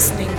listening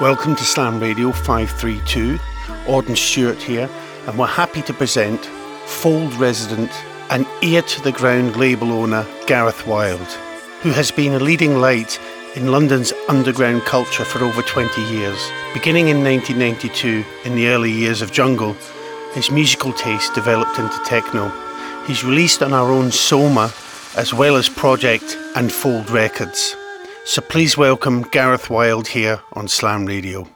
Welcome to Slam Radio 532. Orde and Stuart here, and we're happy to present Fold resident and ear to the ground label owner Gareth Wild, who has been a leading light in London's underground culture for over 20 years. Beginning in 1992, in the early years of Jungle, his musical taste developed into techno. He's released on our own Soma, as well as Project and Fold Records. So please welcome Gareth Wild here on Slam Radio.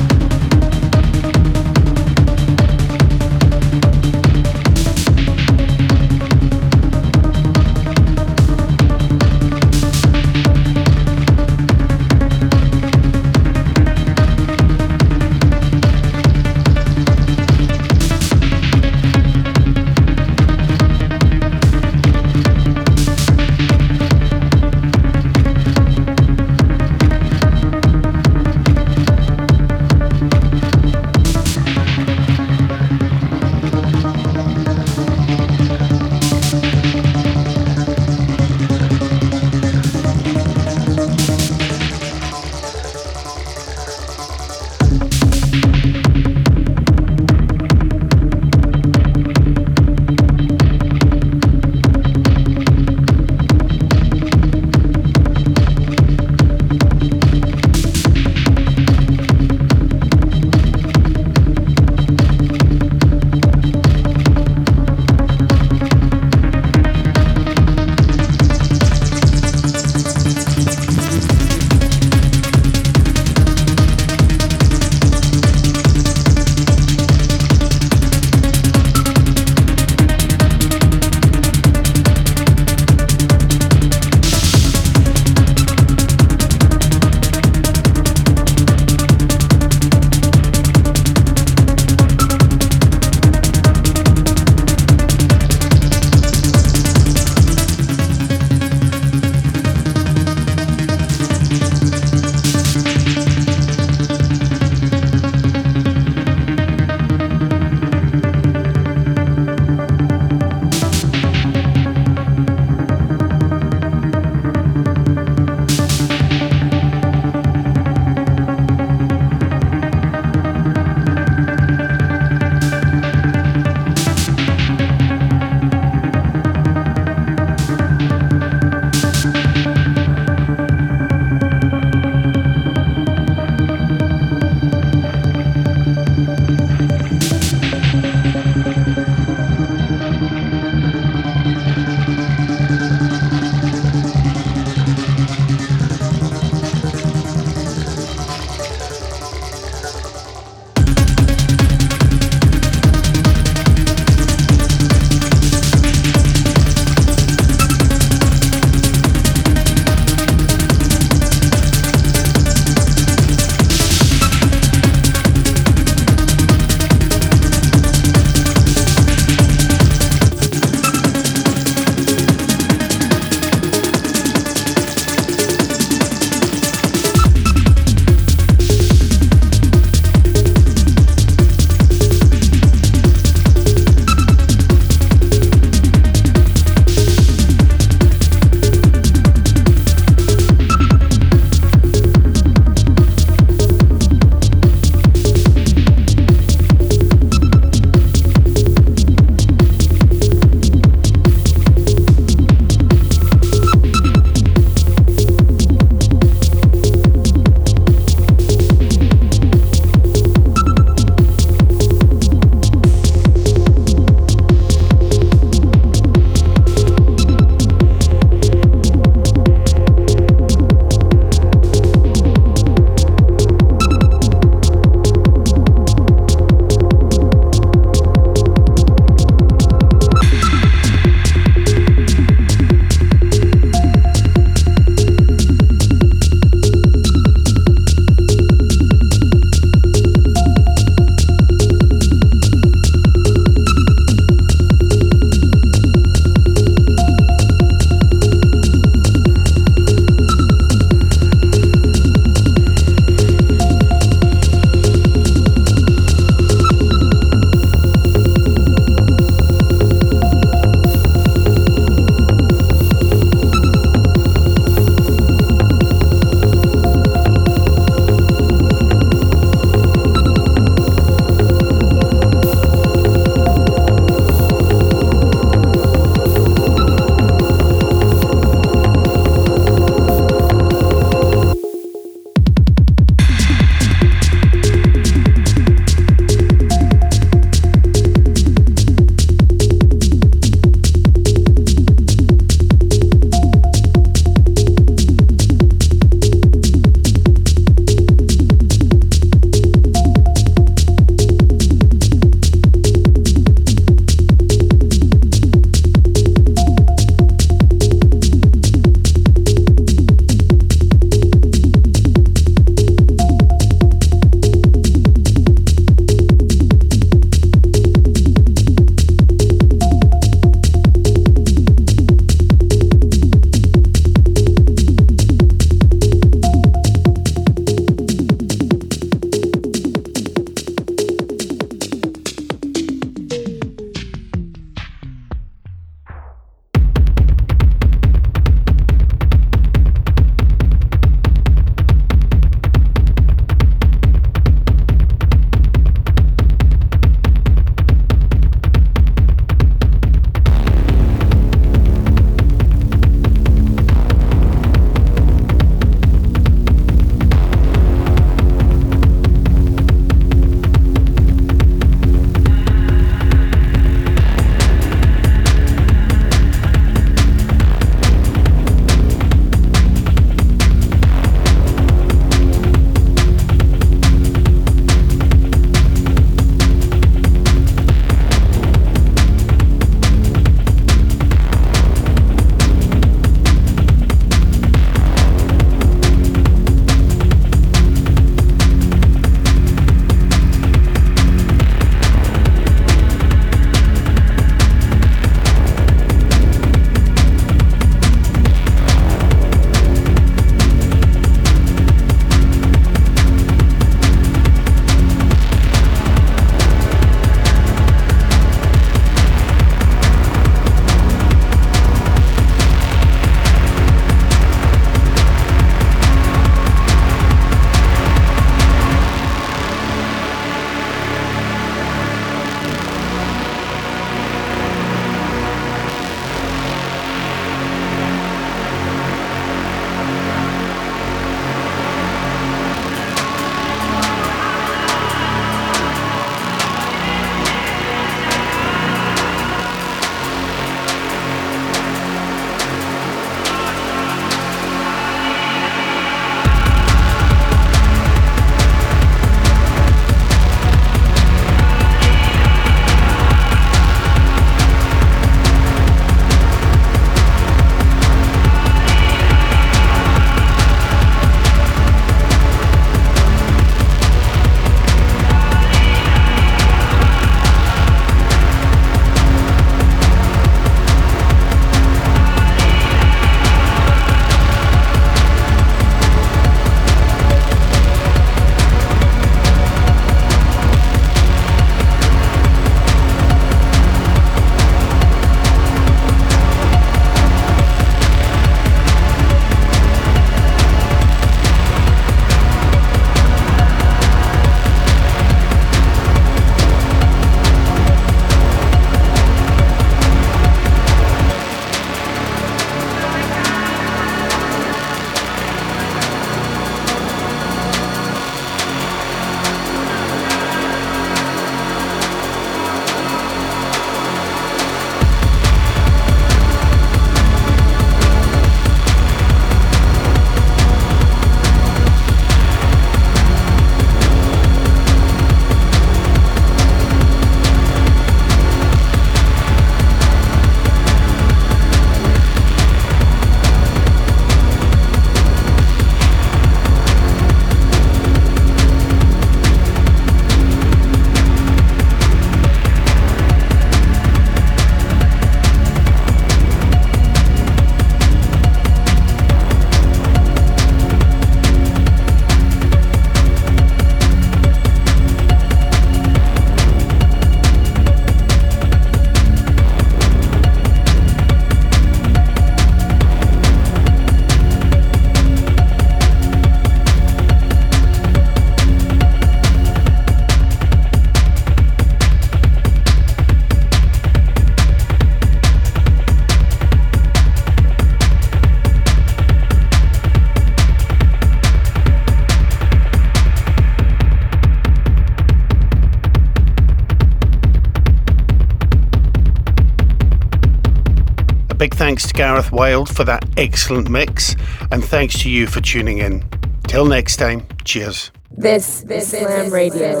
Gareth Wild for that excellent mix, and thanks to you for tuning in. Till next time, cheers. This, this is Slam Radio.